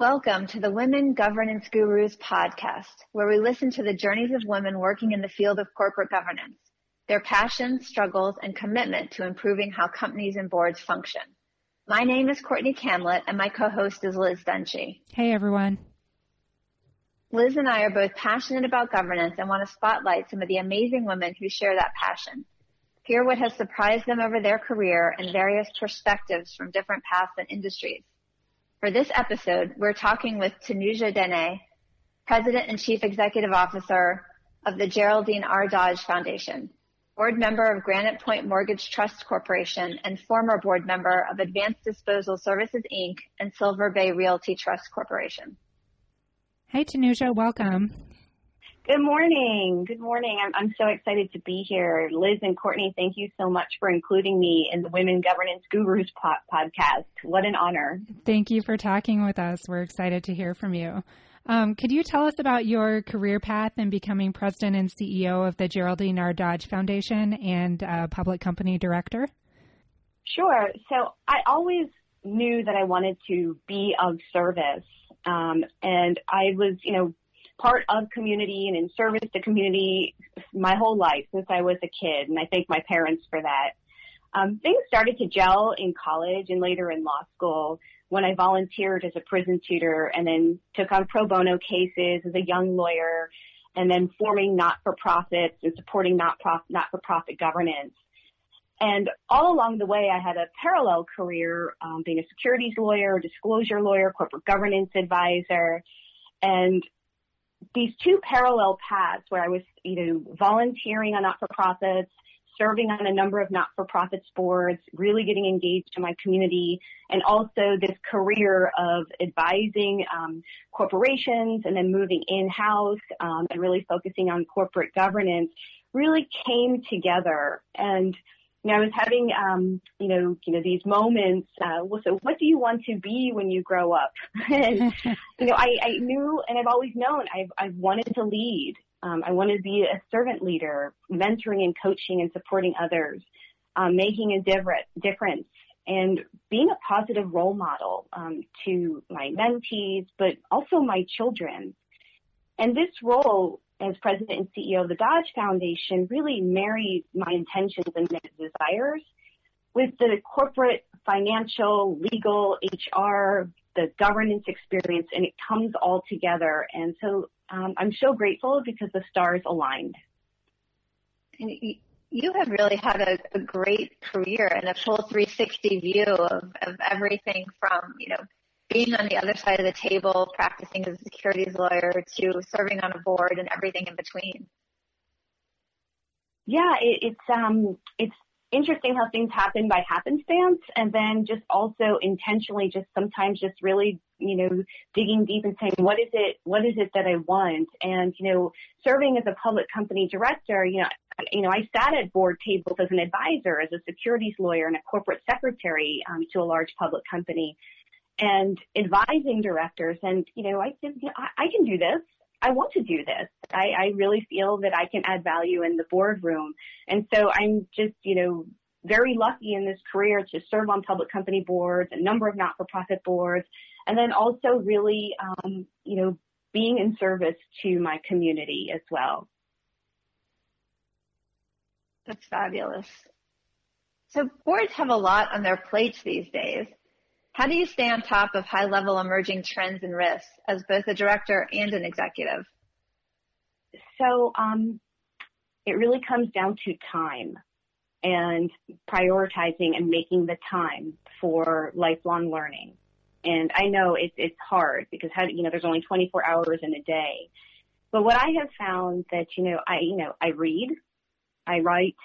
Welcome to the Women Governance Gurus podcast, where we listen to the journeys of women working in the field of corporate governance, their passions, struggles, and commitment to improving how companies and boards function. My name is Courtney Kamlet, and my co-host is Liz Dunshee. Hey, everyone. Liz and I are both passionate about governance and want to spotlight some of the amazing women who share that passion. Hear what has surprised them over their career and various perspectives from different paths and industries. For this episode, we're talking with Tanuja Dehne, President and Chief Executive Officer of the Geraldine R. Dodge Foundation, board member of Granite Point Mortgage Trust Corporation, and former board member of Advanced Disposal Services, Inc. and Silver Bay Realty Trust Corporation. Hey, Tanuja, welcome. Good morning. Good morning. I'm, I'm so excited to be here. Liz and Courtney, thank you so much for including me in the Women Governance Gurus po- podcast. What an honor. Thank you for talking with us. We're excited to hear from you. Um, could you tell us about your career path in becoming president and CEO of the Geraldine R. Dodge Foundation and uh, public company director? Sure. So I always knew that I wanted to be of service. Um, and I was, you know, part of community and in service to community my whole life since I was a kid, and I thank my parents for that. Um, things started to gel in college and later in law school when I volunteered as a prison tutor and then took on pro bono cases as a young lawyer and then forming not-for-profits and supporting not-for-profit governance. And all along the way, I had a parallel career, um, being a securities lawyer, disclosure lawyer, corporate governance advisor. And these two parallel paths where I was, you know, volunteering on not-for-profits, serving on a number of not-for-profits boards, really getting engaged in my community, and also this career of advising um, corporations and then moving in-house um, and really focusing on corporate governance really came together. And you know, I was having, um, you know, you know, these moments. Uh, well, so what do you want to be when you grow up? and you know, I, I knew, and I've always known, I've I've wanted to lead. Um, I wanted to be a servant leader, mentoring and coaching and supporting others, um, making a different difference, and being a positive role model um, to my mentees, but also my children. And this role as president and CEO of the Dodge Foundation really married my intentions and desires with the corporate, financial, legal, HR, the governance experience, and it comes all together. And so um, I'm so grateful because the stars aligned. And you have really had a, a great career and a full 360 view of, of everything from, you know, being on the other side of the table, practicing as a securities lawyer to serving on a board and everything in between. Yeah, it, it's um, it's interesting how things happen by happenstance, and then just also intentionally, just sometimes just really, you know, digging deep and saying, what is it, what is it that I want, and you know, serving as a public company director, you know, you know, I sat at board tables as an advisor, as a securities lawyer, and a corporate secretary um, to a large public company and advising directors. And, you know, I I can do this. I want to do this. I, I really feel that I can add value in the boardroom. And so I'm just, you know, very lucky in this career to serve on public company boards, a number of not-for-profit boards, and then also really, um, you know, being in service to my community as well. That's fabulous. So boards have a lot on their plates these days. How do you stay on top of high level emerging trends and risks as both a director and an executive? So um, it really comes down to time and prioritizing and making the time for lifelong learning. And I know it's it's hard because how, you know there's only 24 hours in a day. But what I have found that you know I you know I read, I write,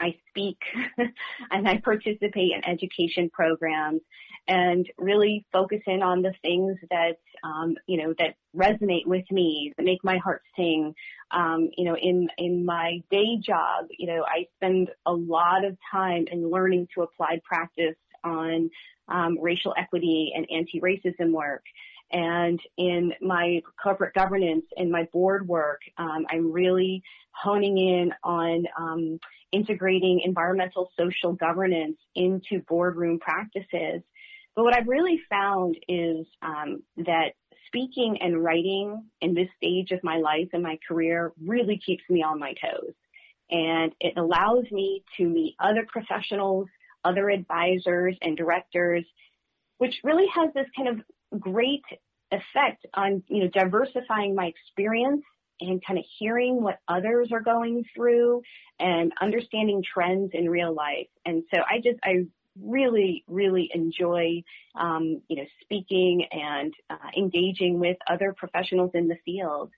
I speak, and I participate in education programs and really focus in on the things that um, you know that resonate with me, that make my heart sing. Um, you know, in in my day job, you know, I spend a lot of time in learning to apply practice on um, racial equity and anti-racism work. And in my corporate governance and my board work, um, I'm really honing in on um, integrating environmental social governance into boardroom practices But what I've really found is um, that speaking and writing in this stage of my life and my career really keeps me on my toes. And it allows me to meet other professionals, other advisors and directors, which really has this kind of great effect on, you know, diversifying my experience and kind of hearing what others are going through and understanding trends in real life. And so I just, I really, really enjoy, um, you know, speaking and uh, engaging with other professionals in the field.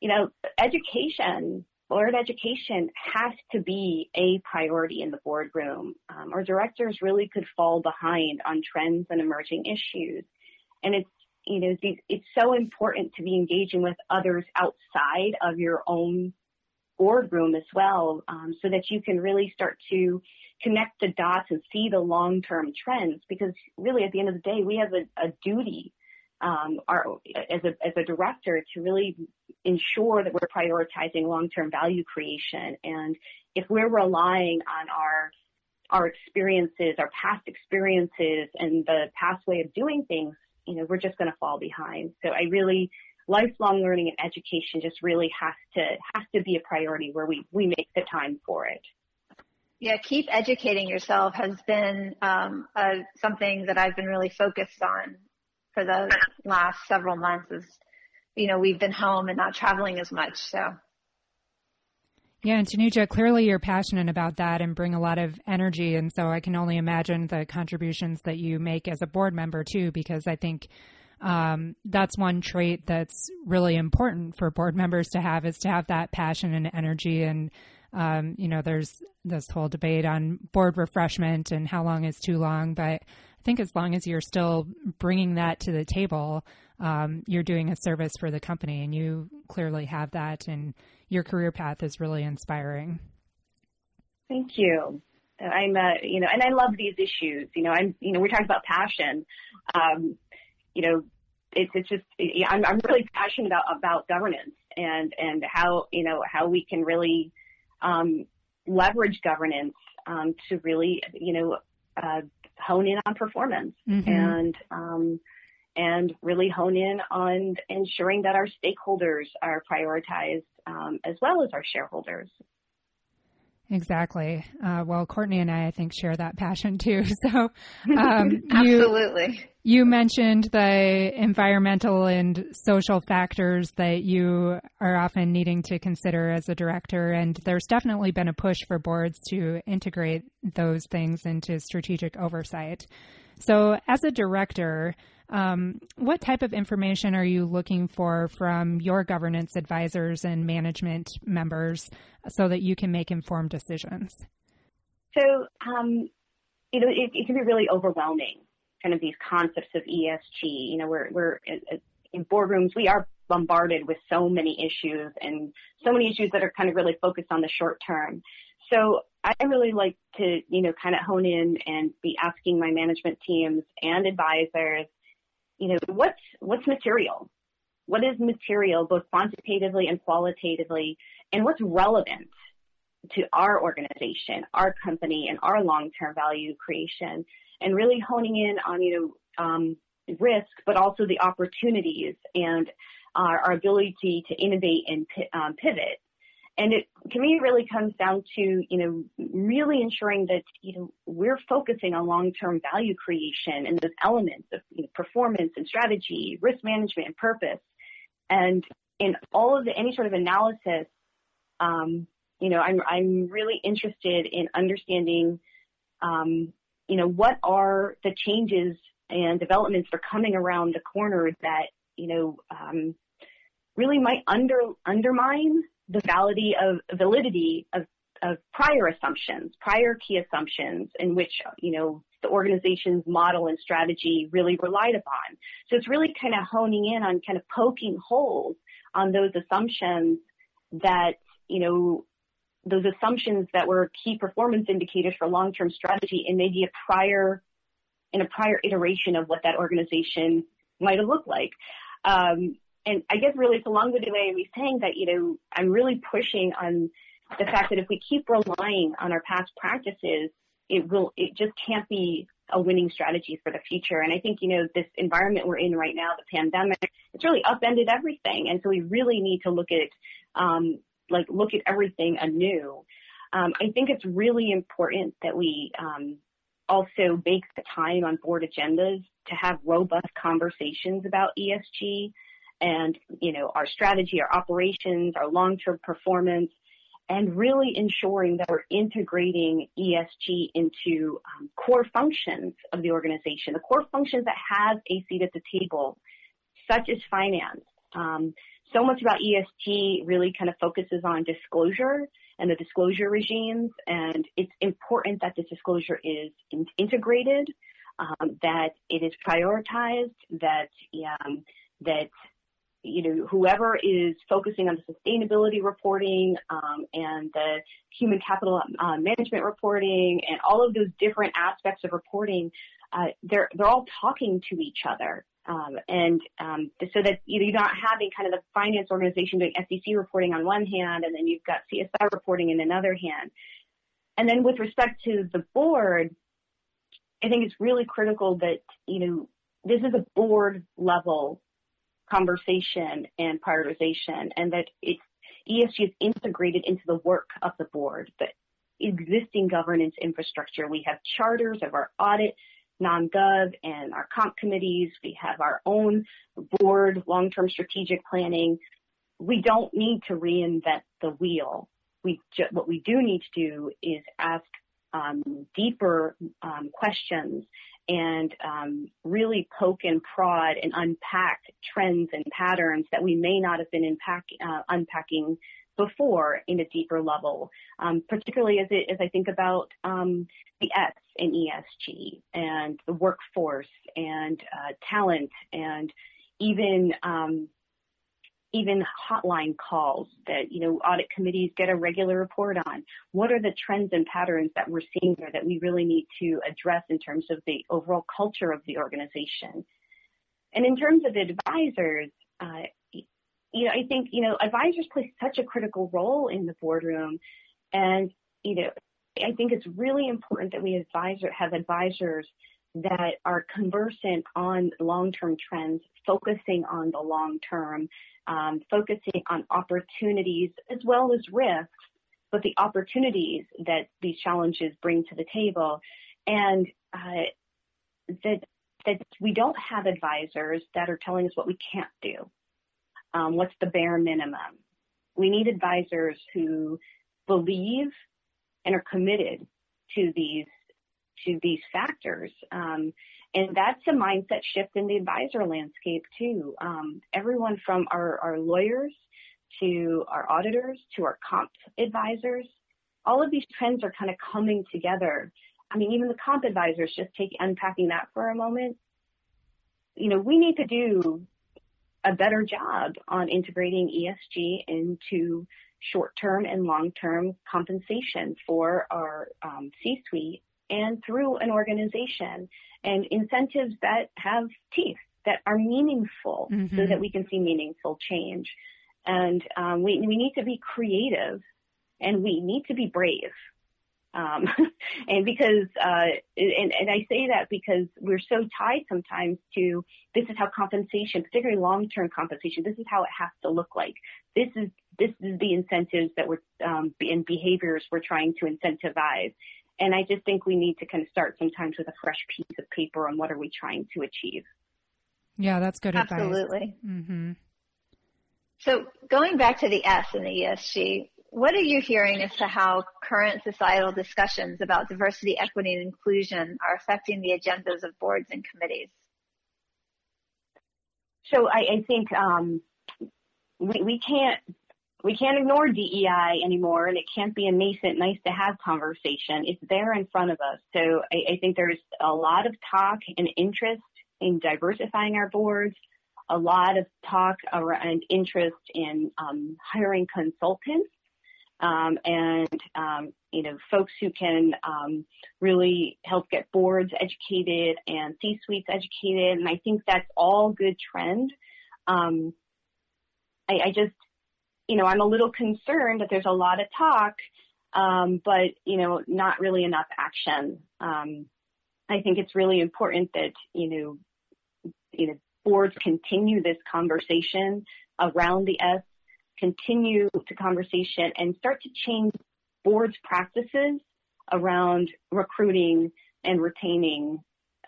You know, education, board education has to be a priority in the boardroom. Um, our directors really could fall behind on trends and emerging issues. And it's, you know, it's so important to be engaging with others outside of your own boardroom as well, um, so that you can really start to connect the dots and see the long-term trends. Because really, at the end of the day, we have a, a duty um, our, as a as a director to really ensure that we're prioritizing long-term value creation. And if we're relying on our our experiences, our past experiences, and the past way of doing things, you know, we're just going to fall behind. So I really lifelong learning and education just really has to has to be a priority where we we make the time for it. Yeah, keep educating yourself has been um, uh, something that I've been really focused on for the last several months. Is you know we've been home and not traveling as much, so. Yeah, and Tanuja, clearly you're passionate about that and bring a lot of energy. And so I can only imagine the contributions that you make as a board member too, because I think um, that's one trait that's really important for board members to have is to have that passion and energy. And, um, you know, there's this whole debate on board refreshment and how long is too long. But I think as long as you're still bringing that to the table, um, you're doing a service for the company and you clearly have that and your career path is really inspiring. Thank you. I'm, uh, you know, and I love these issues. You know, I'm, you know, we're talking about passion. Um, you know, it's, it's just, I'm, I'm really passionate about, about governance and, and how, you know, how we can really, um, leverage governance, um, to really, you know, uh, hone in on performance mm-hmm. and, um, and really hone in on ensuring that our stakeholders are prioritized, um, as well as our shareholders. Exactly. Uh, well, Courtney and I, I think, share that passion too. So, um, absolutely. You, you mentioned the environmental and social factors that you are often needing to consider as a director, and there's definitely been a push for boards to integrate those things into strategic oversight. So, as a director, um, what type of information are you looking for from your governance advisors and management members so that you can make informed decisions? So, um, you know, it, it, can be really overwhelming, kind of these concepts of ESG. You know, we're, we're in boardrooms, we are bombarded with so many issues and so many issues that are kind of really focused on the short term. So I really like to, you know, kind of hone in and be asking my management teams and advisors you know, what's, what's material? What is material, both quantitatively and qualitatively, and what's relevant to our organization, our company, and our long-term value creation, and really honing in on, you know, um, risk, but also the opportunities and our, our ability to innovate and um, pivot and it, to me, really comes down to, you know, really ensuring that, you know, we're focusing on long-term value creation and those elements of you know, performance and strategy, risk management and purpose. And in all of the, any sort of analysis, um, you know, I'm, I'm really interested in understanding, um, you know, what are the changes and developments that are coming around the corner that, you know, um, really might under, undermine the validity of validity of, of prior assumptions, prior key assumptions in which, you know, the organization's model and strategy really relied upon. So it's really kind of honing in on kind of poking holes on those assumptions that, you know, those assumptions that were key performance indicators for long-term strategy and maybe a prior, in a prior iteration of what that organization might have looked like. Um, and I guess really it's a long-winded way me saying that, you know, I'm really pushing on the fact that if we keep relying on our past practices, it will, it just can't be a winning strategy for the future. And I think, you know, this environment we're in right now, the pandemic, it's really upended everything. And so we really need to look at, um, like look at everything anew. Um, I think it's really important that we um, also make the time on board agendas to have robust conversations about ESG and, you know, our strategy, our operations, our long-term performance, and really ensuring that we're integrating ESG into um, core functions of the organization, the core functions that have a seat at the table, such as finance. Um, so much about ESG really kind of focuses on disclosure and the disclosure regimes, and it's important that this disclosure is in- integrated, um, that it is prioritized, that um, that you know, whoever is focusing on the sustainability reporting um, and the human capital uh, management reporting and all of those different aspects of reporting, uh, they're they're all talking to each other. Um, and um, so that you're not having kind of the finance organization doing SEC reporting on one hand, and then you've got CSI reporting in another hand. And then with respect to the board, I think it's really critical that you know this is a board level conversation and prioritization and that it's ESG is integrated into the work of the board, the existing governance infrastructure. We have charters of our audit, nom-gov, and our comp committees. We have our own board, long-term strategic planning. We don't need to reinvent the wheel. We ju- what we do need to do is ask um, deeper um, questions and um, really poke and prod and unpack trends and patterns that we may not have been unpack, uh, unpacking before in a deeper level, um, particularly as, it, as I think about um, the S in ESG and the workforce and uh, talent and even um, even hotline calls that, you know, audit committees get a regular report on. What are the trends and patterns that we're seeing there that we really need to address in terms of the overall culture of the organization? And in terms of advisors, uh, you know, I think, you know, advisors play such a critical role in the boardroom. And, you know, I think it's really important that we advisor, have advisors that are conversant on long-term trends, focusing on the long term, um, focusing on opportunities as well as risks, but the opportunities that these challenges bring to the table, and uh, that that we don't have advisors that are telling us what we can't do. Um, what's the bare minimum? We need advisors who believe and are committed to these to these factors. Um, and that's a mindset shift in the advisor landscape too. Um, everyone from our, our lawyers to our auditors to our comp advisors, all of these trends are kind of coming together. I mean, even the comp advisors, just take unpacking that for a moment. You know, we need to do a better job on integrating ESG into short-term and long-term compensation for our um, C-suite and through an organization and incentives that have teeth that are meaningful mm-hmm. so that we can see meaningful change. And um, we, we need to be creative and we need to be brave. Um, and because, uh, and, and I say that because we're so tied sometimes to this is how compensation, particularly long-term compensation, this is how it has to look like. This is, this is the incentives that we're, um, and behaviors we're trying to incentivize. And I just think we need to kind of start sometimes with a fresh piece of paper on what are we trying to achieve. Yeah, that's good Absolutely. advice. Absolutely. Mm-hmm. So going back to the S in the ESG, what are you hearing as to how current societal discussions about diversity, equity, and inclusion are affecting the agendas of boards and committees? So I, I think um, we, we can't we can't ignore DEI anymore and it can't be a nascent, nice to have conversation. It's there in front of us. So I, I think there's a lot of talk and interest in diversifying our boards, a lot of talk around interest in um, hiring consultants um, and um, you know folks who can um, really help get boards educated and C-suites educated. And I think that's all good trend. Um, I, I just you know, I'm a little concerned that there's a lot of talk, um, but you know, not really enough action. Um, I think it's really important that, you know, you know, boards continue this conversation around the S, continue the conversation and start to change boards practices around recruiting and retaining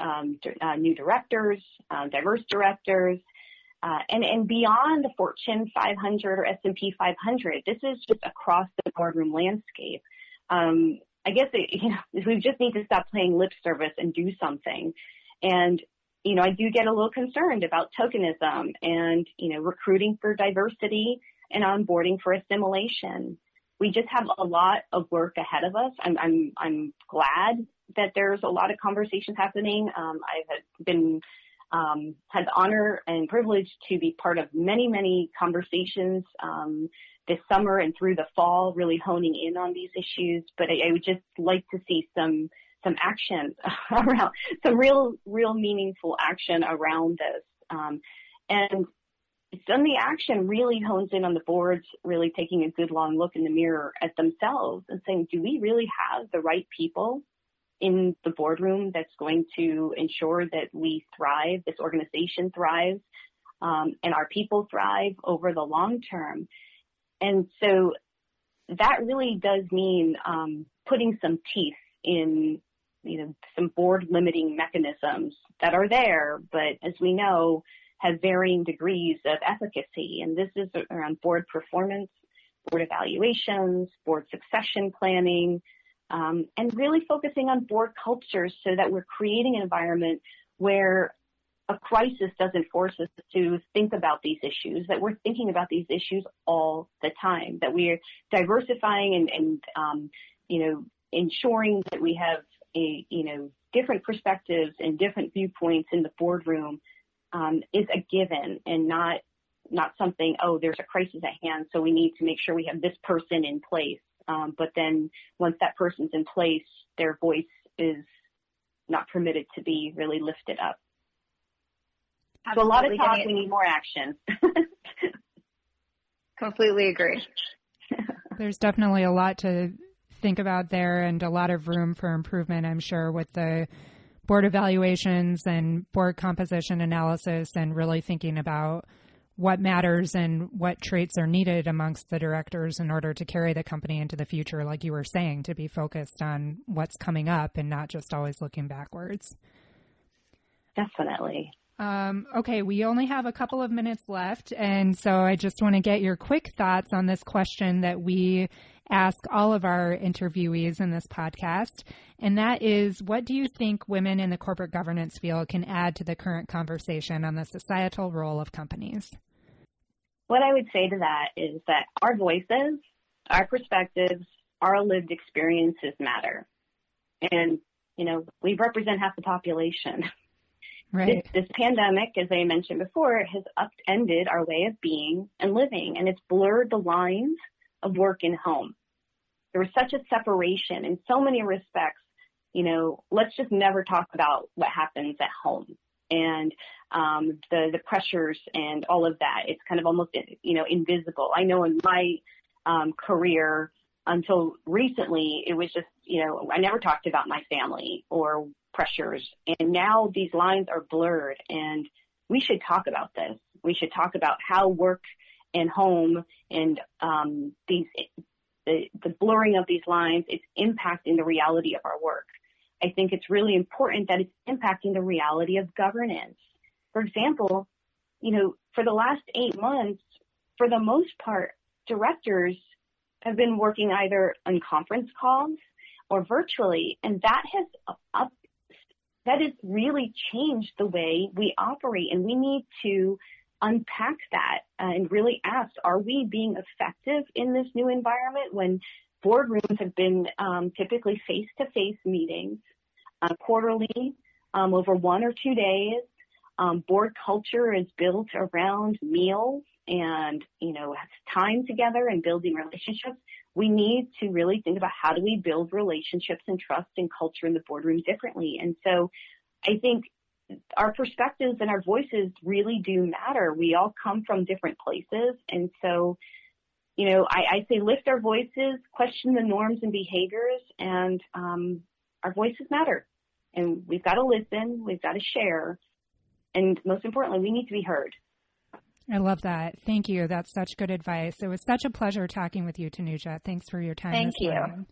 um, uh, new directors, uh, diverse directors, uh, and, and beyond the Fortune 500 or S&P 500. This is just across the boardroom landscape. Um, I guess it, you know, we just need to stop playing lip service and do something. And you know, I do get a little concerned about tokenism and you know recruiting for diversity and onboarding for assimilation. We just have a lot of work ahead of us. I'm I'm I'm glad that there's a lot of conversations happening. Um, I've been um, had the honor and privilege to be part of many, many conversations um, this summer and through the fall, really honing in on these issues. But I, I would just like to see some some action around some real, real meaningful action around this. Um, and then the action really hones in on the boards really taking a good long look in the mirror at themselves and saying, do we really have the right people in the boardroom that's going to ensure that we thrive, this organization thrives, um, and our people thrive over the long term. And so that really does mean um, putting some teeth in, you know, some board limiting mechanisms that are there, but as we know, have varying degrees of efficacy. And this is around board performance, board evaluations, board succession planning, um, and really focusing on board cultures so that we're creating an environment where a crisis doesn't force us to think about these issues, that we're thinking about these issues all the time, that we're diversifying and, and um, you know, ensuring that we have a, you know, different perspectives and different viewpoints in the boardroom um, is a given and not not something, oh, there's a crisis at hand, so we need to make sure we have this person in place. Um, but then once that person's in place, their voice is not permitted to be really lifted up. Absolutely. So a lot of talk, we need more action. Completely agree. There's definitely a lot to think about there and a lot of room for improvement, I'm sure, with the board evaluations and board composition analysis and really thinking about what matters and what traits are needed amongst the directors in order to carry the company into the future, like you were saying, to be focused on what's coming up and not just always looking backwards. Definitely. Um, okay, we only have a couple of minutes left, and so I just want to get your quick thoughts on this question that we ask all of our interviewees in this podcast, and that is what do you think women in the corporate governance field can add to the current conversation on the societal role of companies? What I would say to that is that our voices, our perspectives, our lived experiences matter. And, you know, we represent half the population. Right. This, this, pandemic, as I mentioned before, has upended our way of being and living, and it's blurred the lines of work and home. There was such a separation in so many respects. You know, let's just never talk about what happens at home and um, the the pressures and all of that. It's kind of almost you know invisible. I know in my um, career until recently, it was just you know I never talked about my family or pressures. And now these lines are blurred and we should talk about this. We should talk about how work and home and um, these the, the blurring of these lines is impacting the reality of our work. I think it's really important that it's impacting the reality of governance. For example, you know, for the last eight months, for the most part, directors have been working either on conference calls or virtually, and that has up, that has really changed the way we operate and we need to unpack that and really ask, are we being effective in this new environment when boardrooms have been um, typically face-to-face meetings uh, quarterly um, over one or two days. Um, board culture is built around meals and, you know, time together and building relationships we need to really think about how do we build relationships and trust and culture in the boardroom differently. And so I think our perspectives and our voices really do matter. We all come from different places. And so, you know, I, I say lift our voices, question the norms and behaviors, and um, our voices matter. and we've got to listen, we've got to share, and most importantly, we need to be heard. I love that. Thank you. That's such good advice. It was such a pleasure talking with you, Tanuja. Thanks for your time. Thank you. Morning.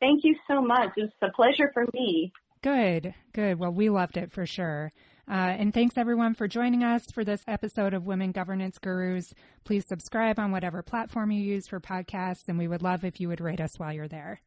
Thank you so much. It was a pleasure for me. Good, good. Well, we loved it for sure. Uh, and thanks everyone for joining us for this episode of Women Governance Gurus. Please subscribe on whatever platform you use for podcasts, and we would love if you would rate us while you're there.